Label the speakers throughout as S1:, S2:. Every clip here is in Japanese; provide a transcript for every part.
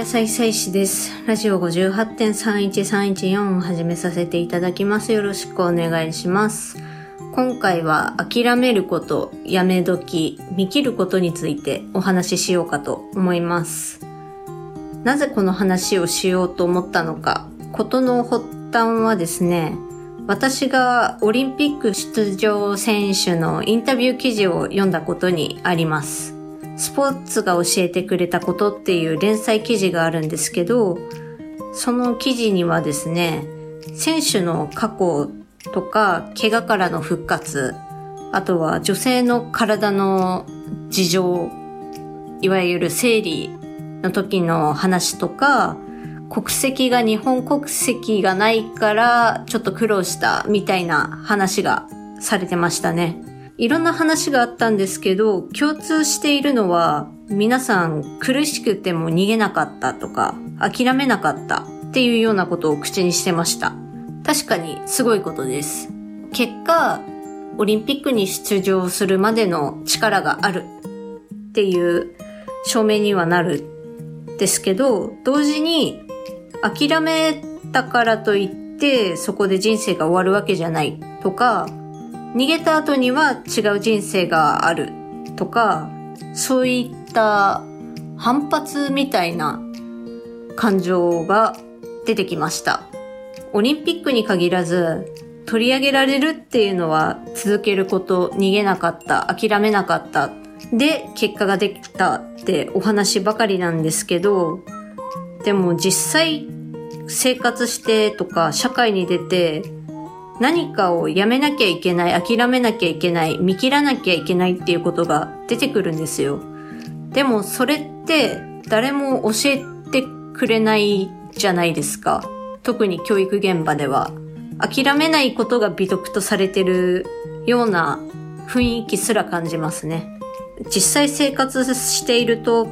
S1: 野菜菜師です。ラジオ58.31314を始めさせていただきます。よろしくお願いします。今回は諦めること、やめ時、見切ることについてお話ししようかと思います。なぜこの話をしようと思ったのか、ことの発端はですね、私がオリンピック出場選手のインタビュー記事を読んだことにあります。スポーツが教えてくれたことっていう連載記事があるんですけど、その記事にはですね、選手の過去とか、怪我からの復活、あとは女性の体の事情、いわゆる生理の時の話とか、国籍が日本国籍がないからちょっと苦労したみたいな話がされてましたね。いろんな話があったんですけど、共通しているのは、皆さん苦しくても逃げなかったとか、諦めなかったっていうようなことを口にしてました。確かにすごいことです。結果、オリンピックに出場するまでの力があるっていう証明にはなるんですけど、同時に諦めたからといってそこで人生が終わるわけじゃないとか、逃げた後には違う人生があるとか、そういった反発みたいな感情が出てきました。オリンピックに限らず、取り上げられるっていうのは続けること、逃げなかった、諦めなかった、で結果ができたってお話ばかりなんですけど、でも実際生活してとか社会に出て何かをやめなきゃいけない、諦めなきゃいけない、見切らなきゃいけないっていうことが出てくるんですよ。でもそれって誰も教えてくれないじゃないですか。特に教育現場では。諦めないことが美徳とされてるような雰囲気すら感じますね。実際生活していると、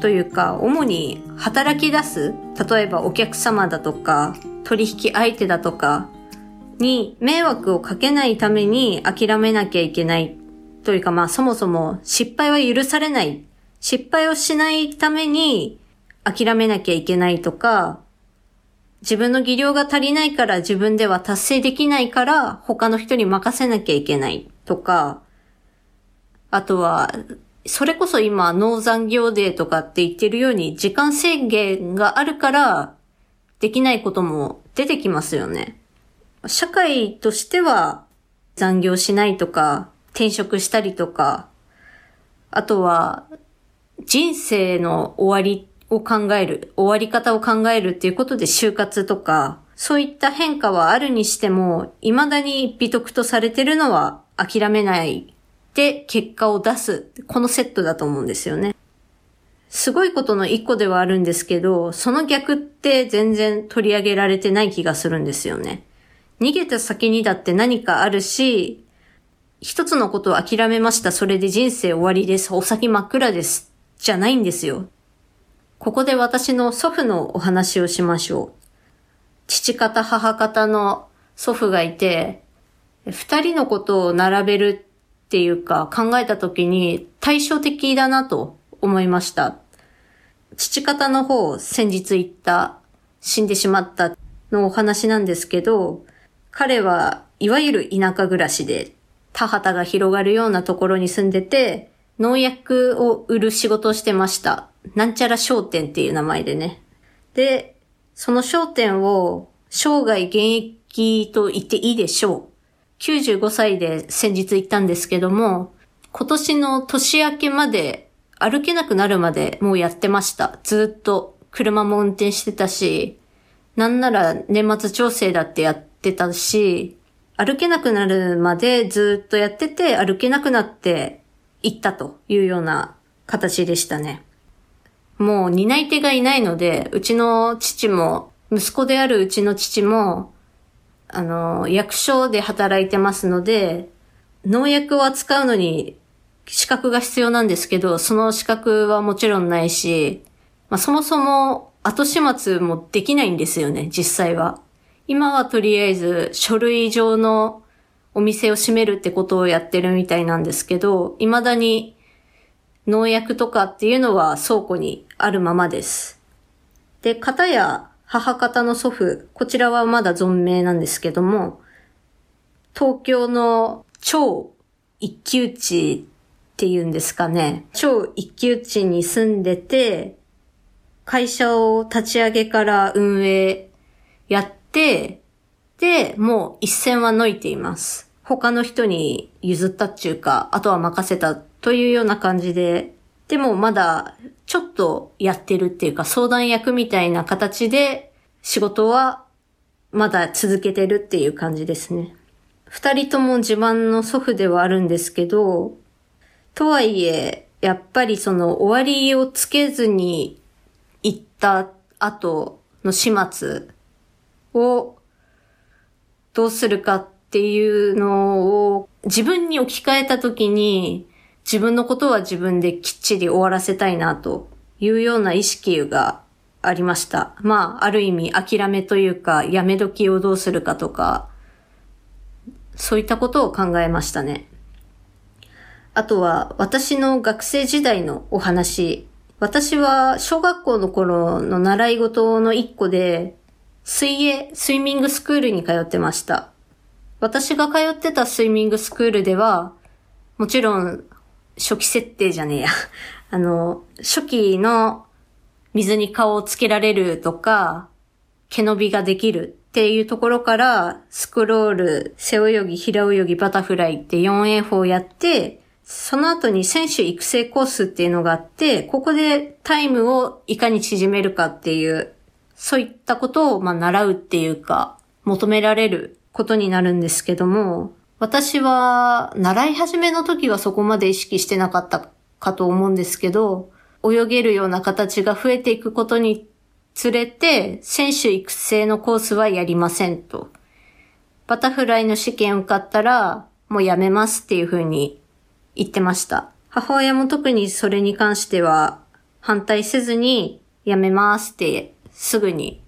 S1: というか、主に働き出す、例えばお客様だとか、取引相手だとか、に迷惑をかけないために諦めなきゃいけない。というかまあそもそも失敗は許されない。失敗をしないために諦めなきゃいけないとか、自分の技量が足りないから自分では達成できないから他の人に任せなきゃいけないとか、あとは、それこそ今農残業デーとかって言ってるように時間制限があるからできないことも出てきますよね。社会としては残業しないとか、転職したりとか、あとは人生の終わりを考える、終わり方を考えるっていうことで就活とか、そういった変化はあるにしても、未だに美徳とされてるのは諦めないで結果を出す、このセットだと思うんですよね。すごいことの一個ではあるんですけど、その逆って全然取り上げられてない気がするんですよね。逃げた先にだって何かあるし、一つのことを諦めました。それで人生終わりです。お先真っ暗です。じゃないんですよ。ここで私の祖父のお話をしましょう。父方母方の祖父がいて、二人のことを並べるっていうか考えた時に対照的だなと思いました。父方の方、先日言った死んでしまったのお話なんですけど、彼はいわゆる田舎暮らしで田畑が広がるようなところに住んでて、農薬を売る仕事をしてました。なんちゃら商店っていう名前でね。で、その商店を生涯現役と言っていいでしょう。95歳で先日行ったんですけども、今年の年明けまで歩けなくなるまでもうやってました。ずっと車も運転してたし、なんなら年末調整だってやっってたし、歩けなくなるまでずっとやってて、歩けなくなって行ったというような形でしたね。もう担い手がいないので、うちの父も、息子であるうちの父も、あの、役所で働いてますので、農薬を扱うのに資格が必要なんですけど、その資格はもちろんないし、まあ、そもそも後始末もできないんですよね、実際は。今はとりあえず書類上のお店を閉めるってことをやってるみたいなんですけど、未だに農薬とかっていうのは倉庫にあるままです。で、片や母方の祖父、こちらはまだ存命なんですけども、東京の超一級地っていうんですかね。超一級地に住んでて、会社を立ち上げから運営やっ、で、もう一線は抜いています。他の人に譲ったっていうか、あとは任せたというような感じで、でもまだちょっとやってるっていうか相談役みたいな形で仕事はまだ続けてるっていう感じですね。二人とも自慢の祖父ではあるんですけど、とはいえ、やっぱりその終わりをつけずに行った後の始末をどうするかっていうのを自分に置き換えた時に自分のことは自分できっちり終わらせたいなというような意識がありました。まあ、ある意味諦めというか、やめ時をどうするかとか、そういったことを考えましたね。あとは、私の学生時代のお話。私は小学校の頃の習い事の一個で、水泳、スイミングスクールに通ってました。私が通ってたスイミングスクールでは、もちろん、初期設定じゃねえや。あの、初期の水に顔をつけられるとか、毛伸びができるっていうところから、スクロール、背泳ぎ、平泳ぎ、バタフライって 4A 法をやって、その後に選手育成コースっていうのがあって、ここでタイムをいかに縮めるかっていう、そういったことをまあ習うっていうか、求められることになるんですけども、私は習い始めの時はそこまで意識してなかったかと思うんですけど、泳げるような形が増えていくことにつれて、選手育成のコースはやりませんと。バタフライの試験受かったら、もうやめますっていうふうに言ってました。母親も特にそれに関しては反対せずに、やめますってすぐに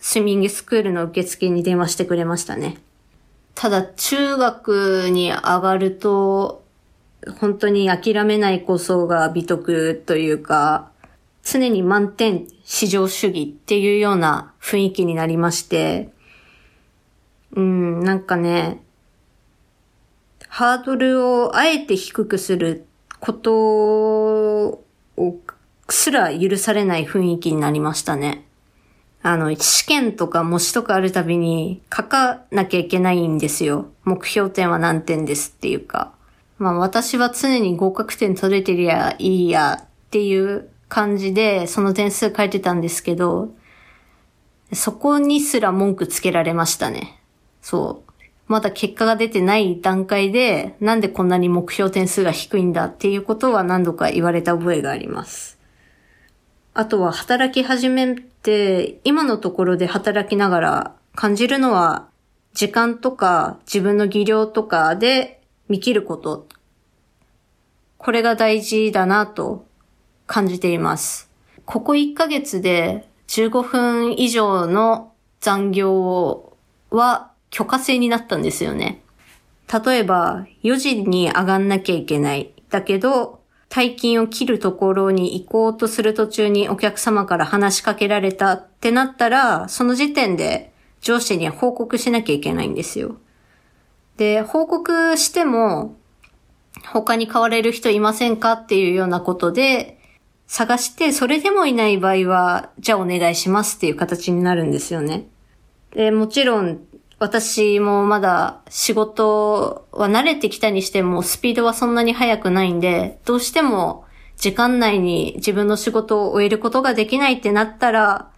S1: スイミングスクールの受付に電話してくれましたね。ただ中学に上がると、本当に諦めないこそが美徳というか、常に満点至上主義っていうような雰囲気になりまして、うん、なんかね、ハードルをあえて低くすることをすら許されない雰囲気になりましたね。あの、試験とか模試とかあるたびに書かなきゃいけないんですよ。目標点は何点ですっていうか。まあ私は常に合格点取れてりゃいいやっていう感じでその点数書いてたんですけど、そこにすら文句つけられましたね。そう。まだ結果が出てない段階で、なんでこんなに目標点数が低いんだっていうことは何度か言われた覚えがあります。あとは働き始め、今のところで働きながら感じるのは、時間とか自分の技量とかで見切ること。これが大事だなと感じています。ここ1ヶ月で15分以上の残業は許可制になったんですよね。例えば、4時に上がんなきゃいけない。だけど、退勤を切るところに行こうとする途中にお客様から話しかけられたってなったら、その時点で上司には報告しなきゃいけないんですよ。で、報告しても、他に買われる人いませんか？っていうようなことで、探して、それでもいない場合は、じゃあお願いしますっていう形になるんですよね。で、もちろん、私もまだ仕事は慣れてきたにしても、スピードはそんなに速くないんで、どうしても時間内に自分の仕事を終えることができないってなったら、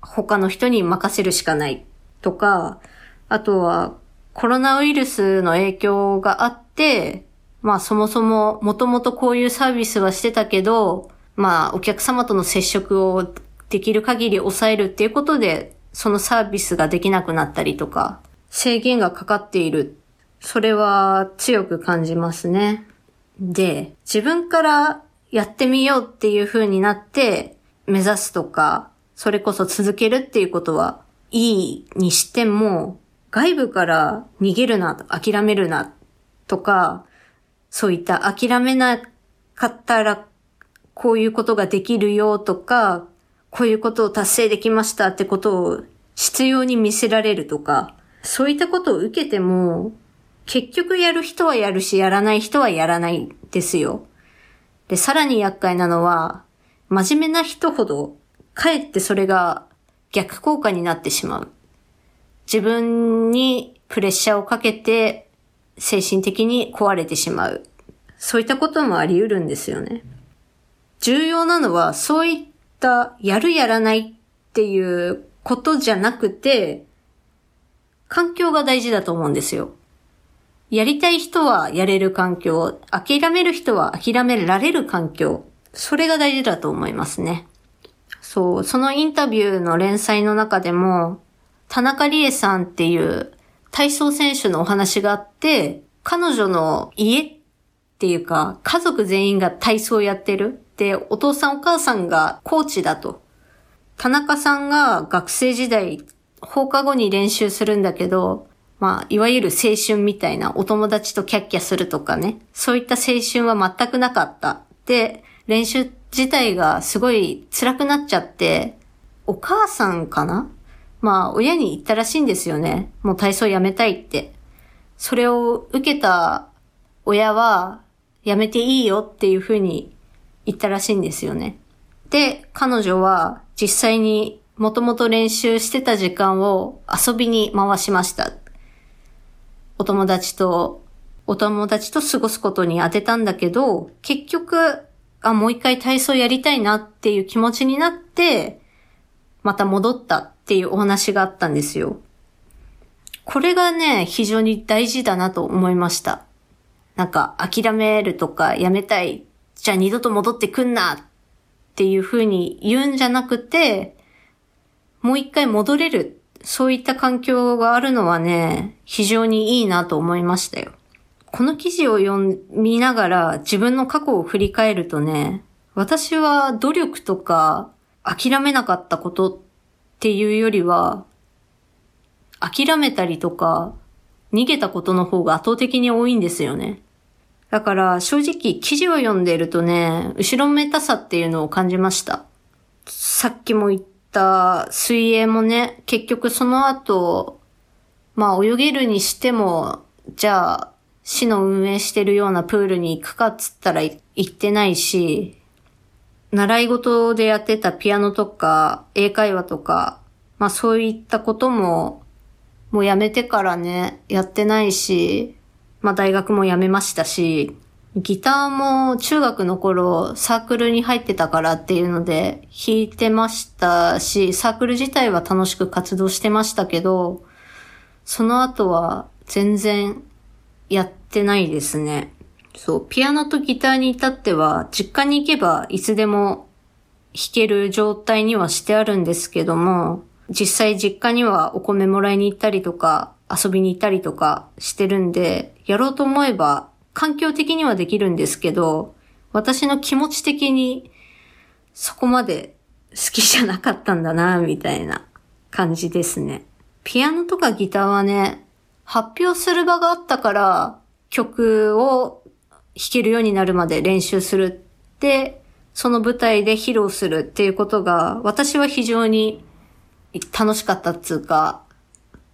S1: 他の人に任せるしかないとか、あとはコロナウイルスの影響があって、まあそもそももともとこういうサービスはしてたけど、まあお客様との接触をできる限り抑えるっていうことで、そのサービスができなくなったりとか、制限がかかっている。それは強く感じますね。で、自分からやってみようっていう風になって目指すとか、それこそ続けるっていうことはいいにしても、外部から逃げるな、諦めるな、とか、そういった諦めなかったら、こういうことができるよとか、こういうことを達成できましたってことを必要に見せられるとか、そういったことを受けても、結局やる人はやるし、やらない人はやらないですよ。で、さらに厄介なのは、真面目な人ほど、かえってそれが逆効果になってしまう。自分にプレッシャーをかけて、精神的に壊れてしまう。そういったこともあり得るんですよね。重要なのは、そういったたやるやらないっていうことじゃなくて、環境が大事だと思うんですよ。やりたい人はやれる環境、諦める人は諦められる環境、それが大事だと思いますね。そう、そのインタビューの連載の中でも、田中理恵さんっていう体操選手のお話があって、彼女の家っっていうか、家族全員が体操やってる。で、お父さんお母さんがコーチだと。田中さんが学生時代、放課後に練習するんだけど、まあ、いわゆる青春みたいなお友達とキャッキャするとかね。そういった青春は全くなかった。で、練習自体がすごい辛くなっちゃって、お母さんかな？まあ、親に言ったらしいんですよね。もう体操やめたいって。それを受けた親は、やめていいよっていうふうに言ったらしいんですよね。で、彼女は実際にもともと練習してた時間を遊びに回しました。お友達と、お友達と過ごすことに当てたんだけど、結局、あ、もう一回体操やりたいなっていう気持ちになって、また戻ったっていうお話があったんですよ。これがね、非常に大事だなと思いました。なんか、諦めるとか、やめたい、じゃあ二度と戻ってくんなっていう風に言うんじゃなくて、もう一回戻れるそういった環境があるのはね、非常にいいなと思いましたよ。この記事を読みながら自分の過去を振り返るとね、私は努力とか諦めなかったことっていうよりは、諦めたりとか逃げたことの方が圧倒的に多いんですよね。だから正直記事を読んでいるとね、後ろめたさっていうのを感じました。さっきも言った水泳もね、結局その後、まあ泳げるにしても、じゃあ、市の運営してるようなプールに行くかっつったら行ってないし、習い事でやってたピアノとか英会話とか、まあそういったことも、もうやめてからね、やってないし、まあ大学も辞めましたし、ギターも中学の頃サークルに入ってたからっていうので弾いてましたし、サークル自体は楽しく活動してましたけど、その後は全然やってないですね。そう、ピアノとギターに至っては実家に行けばいつでも弾ける状態にはしてあるんですけども、実際実家にはお米もらいに行ったりとか遊びに行ったりとかしてるんで、やろうと思えば環境的にはできるんですけど、私の気持ち的にそこまで好きじゃなかったんだな、みたいな感じですね。ピアノとかギターはね、発表する場があったから曲を弾けるようになるまで練習するって、その舞台で披露するっていうことが私は非常に楽しかったっつうか、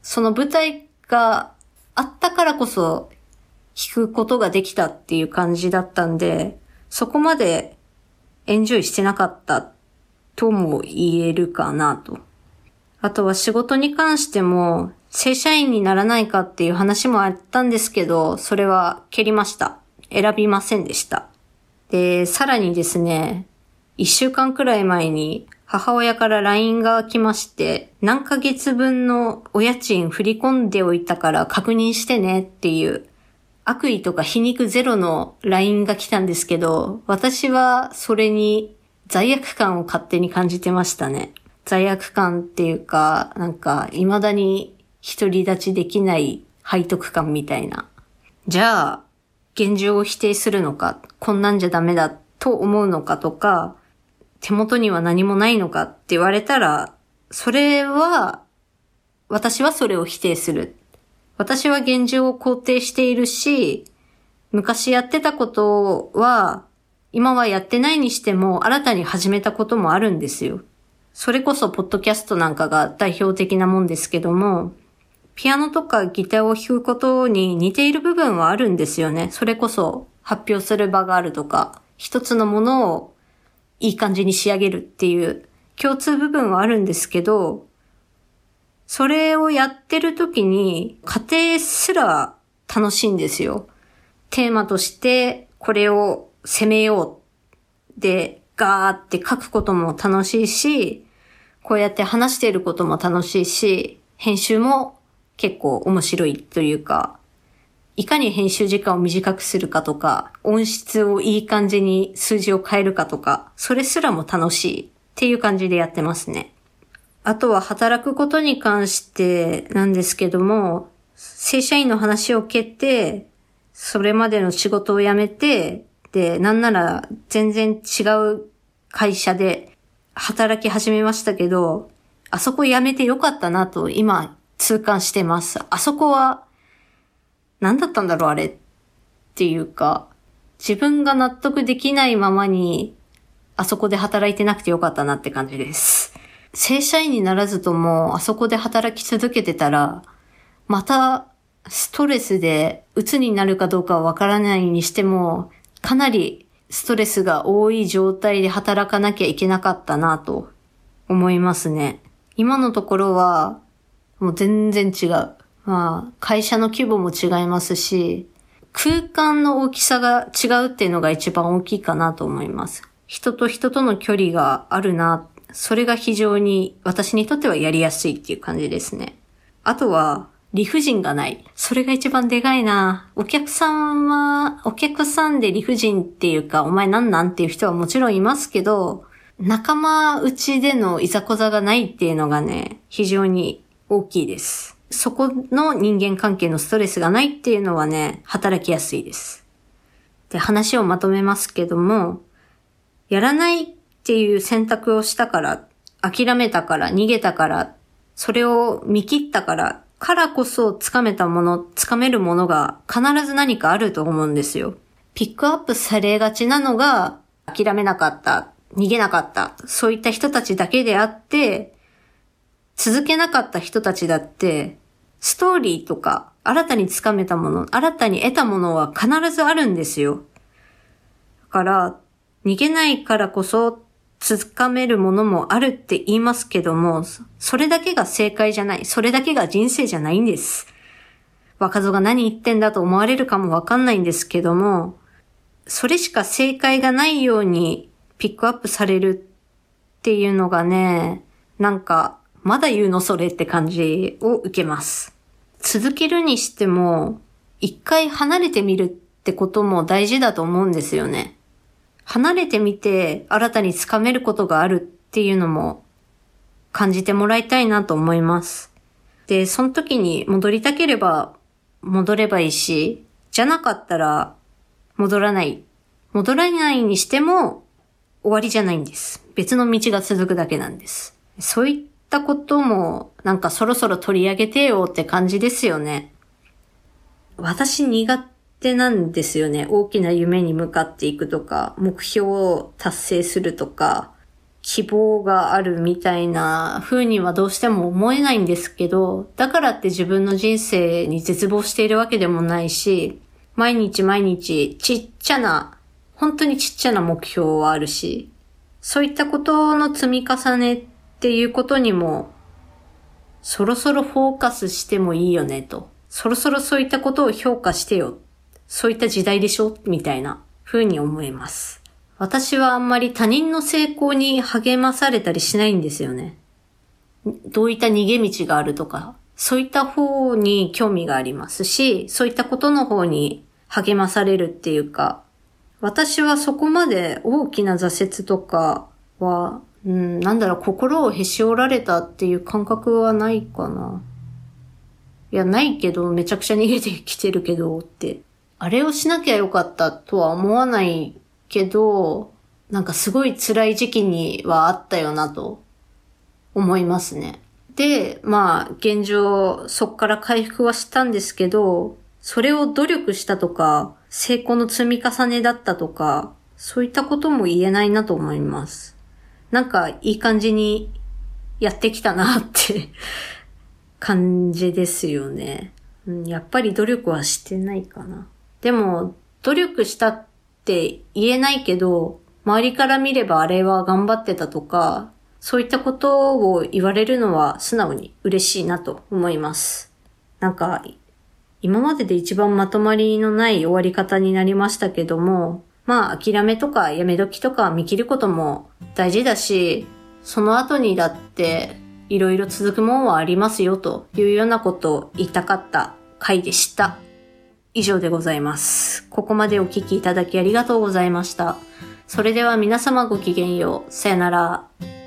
S1: その舞台があったからこそ弾くことができたっていう感じだったんで、そこまでエンジョイしてなかったとも言えるかなと。あとは仕事に関しても、正社員にならないかっていう話もあったんですけど、それは蹴りました。選びませんでした。で、さらにですね、一週間くらい前に母親から LINE が来まして、何ヶ月分のお家賃振り込んでおいたから確認してねっていう悪意とか皮肉ゼロの LINE が来たんですけど、私はそれに罪悪感を勝手に感じてましたね。罪悪感っていうか、なんか未だに独り立ちできない背徳感みたいな。じゃあ、現状を否定するのか、こんなんじゃダメだと思うのかとか、手元には何もないのかって言われたら、それは、私はそれを否定する。私は現状を肯定しているし、昔やってたことは、今はやってないにしても新たに始めたこともあるんですよ。それこそポッドキャストなんかが代表的なもんですけども、ピアノとかギターを弾くことに似ている部分はあるんですよね。それこそ発表する場があるとか、一つのものをいい感じに仕上げるっていう共通部分はあるんですけど、それをやってる時に家庭すら楽しいんですよ。テーマとしてこれを攻めようでガーって書くことも楽しいし、こうやって話していることも楽しいし、編集も結構面白いというか、いかに編集時間を短くするかとか、音質をいい感じに数字を変えるかとか、それすらも楽しいっていう感じでやってますね。あとは働くことに関してなんですけども、正社員の話を蹴って、それまでの仕事を辞めて、で、なんなら全然違う会社で働き始めましたけど、あそこ辞めてよかったなと今痛感してます。あそこは何だったんだろうあれっていうか、自分が納得できないままにあそこで働いてなくてよかったなって感じです。正社員にならずともあそこで働き続けてたら、またストレスで鬱になるかどうかはわからないにしても、かなりストレスが多い状態で働かなきゃいけなかったなと思いますね。今のところはもう全然違う。まあ、会社の規模も違いますし、空間の大きさが違うっていうのが一番大きいかなと思います。人と人との距離があるな。それが非常に私にとってはやりやすいっていう感じですね。あとは、理不尽がない。それが一番でかいな。お客さんは、お客さんで理不尽っていうか、お前なんなんっていう人はもちろんいますけど、仲間内でのいざこざがないっていうのがね、非常に大きいです。そこの人間関係のストレスがないっていうのはね、働きやすいです。で、話をまとめますけども、やらないっていう選択をしたから、諦めたから、逃げたから、それを見切ったから、からこそ掴めたもの、掴めるものが必ず何かあると思うんですよ。ピックアップされがちなのが、諦めなかった、逃げなかった、そういった人たちだけであって、続けなかった人たちだって、ストーリーとか、新たに掴めたもの、新たに得たものは必ずあるんですよ。だから、逃げないからこそつかめるものもあるって言いますけども、それだけが正解じゃない。それだけが人生じゃないんです。若造が何言ってんだと思われるかもわかんないんですけども、それしか正解がないようにピックアップされるっていうのがね、なんか、まだ言うのそれって感じを受けます。続けるにしても、一回離れてみるってことも大事だと思うんですよね。離れてみて新たにつかめることがあるっていうのも感じてもらいたいなと思います。で、その時に戻りたければ戻ればいいし、じゃなかったら戻らない。戻らないにしても終わりじゃないんです。別の道が続くだけなんです。そういっったこともなんかそろそろ取り上げてよって感じですよね。私苦手なんですよね。大きな夢に向かっていくとか、目標を達成するとか、希望があるみたいな風にはどうしても思えないんですけど、だからって自分の人生に絶望しているわけでもないし、毎日毎日ちっちゃな、本当にちっちゃな目標はあるし、そういったことの積み重ねっていうことにも、そろそろフォーカスしてもいいよねと。そろそろそういったことを評価してよそういった時代でしょみたいな風に思います。私はあんまり他人の成功に励まされたりしないんですよね。どういった逃げ道があるとか、そういった方に興味がありますし、そういったことの方に励まされるっていうか、私はそこまで大きな挫折とかは、うん、なんだろう、心をへし折られたっていう感覚はないかな。いや、ないけど、めちゃくちゃ逃げてきてるけど、ってあれをしなきゃよかったとは思わないけど、なんかすごい辛い時期にはあったよなと思いますね。で、まあ、現状、そっから回復はしたんですけど、それを努力したとか、成功の積み重ねだったとか、そういったことも言えないなと思います。なんか、いい感じにやってきたなって 感じですよね。うん、やっぱり努力はしてないかな。でも、努力したって言えないけど、周りから見ればあれは頑張ってたとか、そういったことを言われるのは素直に嬉しいなと思います。なんか、今までで一番まとまりのない終わり方になりましたけども、まあ諦めとかやめ時とか見切ることも大事だし、その後にだっていろいろ続くもんはありますよというようなことを言いたかった回でした。以上でございます。ここまでお聞きいただきありがとうございました。それでは皆様ごきげんよう。さよなら。